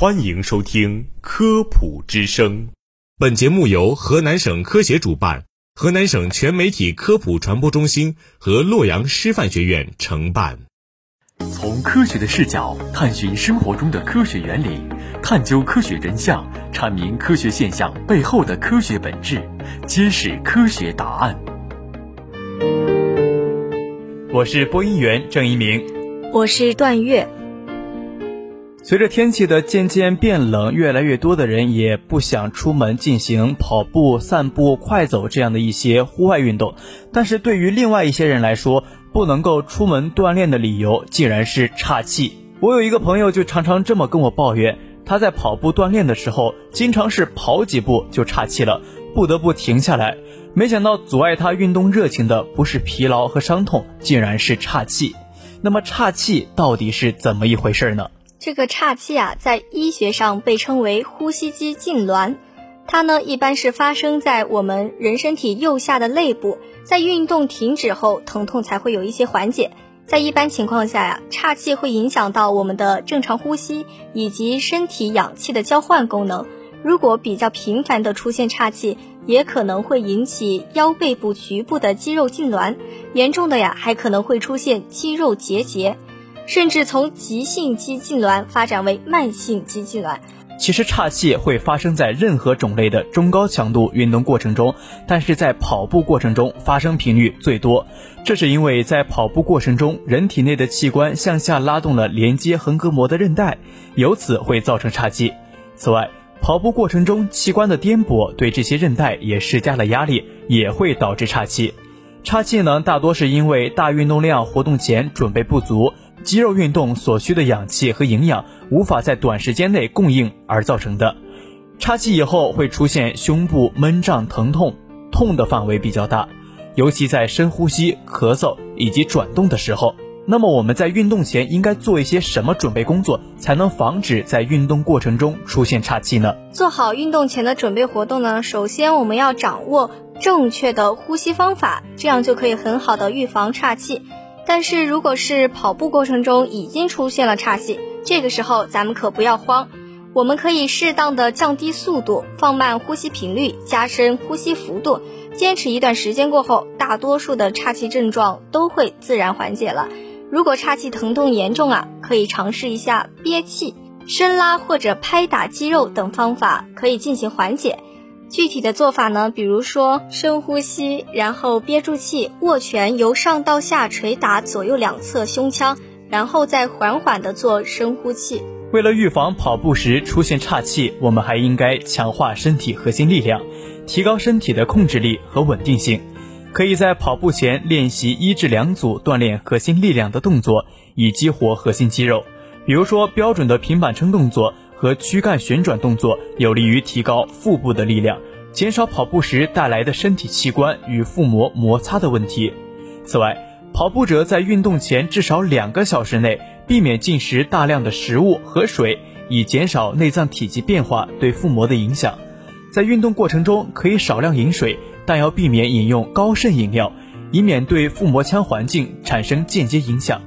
欢迎收听《科普之声》，本节目由河南省科协主办，河南省全媒体科普传播中心和洛阳师范学院承办。从科学的视角探寻生活中的科学原理，探究科学真相，阐明科学现象背后的科学本质，揭示科学答案。我是播音员郑一鸣，我是段月。随着天气的渐渐变冷，越来越多的人也不想出门进行跑步、散步、快走这样的一些户外运动。但是对于另外一些人来说，不能够出门锻炼的理由竟然是岔气。我有一个朋友就常常这么跟我抱怨，他在跑步锻炼的时候，经常是跑几步就岔气了，不得不停下来。没想到阻碍他运动热情的不是疲劳和伤痛，竟然是岔气。那么岔气到底是怎么一回事呢？这个岔气啊，在医学上被称为呼吸肌痉挛，它呢一般是发生在我们人身体右下的肋部，在运动停止后，疼痛才会有一些缓解。在一般情况下呀，岔气会影响到我们的正常呼吸以及身体氧气的交换功能。如果比较频繁的出现岔气，也可能会引起腰背部局部的肌肉痉挛，严重的呀还可能会出现肌肉结节。甚至从急性肌痉挛发展为慢性肌痉挛。其实岔气会发生在任何种类的中高强度运动过程中，但是在跑步过程中发生频率最多。这是因为在跑步过程中，人体内的器官向下拉动了连接横膈膜的韧带，由此会造成岔气。此外，跑步过程中器官的颠簸对这些韧带也施加了压力，也会导致岔气。岔气呢，大多是因为大运动量活动前准备不足。肌肉运动所需的氧气和营养无法在短时间内供应而造成的。岔气以后会出现胸部闷胀、疼痛，痛的范围比较大，尤其在深呼吸、咳嗽以及转动的时候。那么我们在运动前应该做一些什么准备工作，才能防止在运动过程中出现岔气呢？做好运动前的准备活动呢，首先我们要掌握正确的呼吸方法，这样就可以很好的预防岔气。但是，如果是跑步过程中已经出现了岔气，这个时候咱们可不要慌，我们可以适当的降低速度，放慢呼吸频率，加深呼吸幅度，坚持一段时间过后，大多数的岔气症状都会自然缓解了。如果岔气疼痛严重啊，可以尝试一下憋气、深拉或者拍打肌肉等方法，可以进行缓解。具体的做法呢，比如说深呼吸，然后憋住气，握拳由上到下捶打左右两侧胸腔，然后再缓缓的做深呼气。为了预防跑步时出现岔气，我们还应该强化身体核心力量，提高身体的控制力和稳定性。可以在跑步前练习一至两组锻炼核心力量的动作，以激活核心肌肉，比如说标准的平板撑动作。和躯干旋转动作有利于提高腹部的力量，减少跑步时带来的身体器官与腹膜摩擦的问题。此外，跑步者在运动前至少两个小时内避免进食大量的食物和水，以减少内脏体积变化对腹膜的影响。在运动过程中可以少量饮水，但要避免饮用高渗饮料，以免对腹膜腔环境产生间接影响。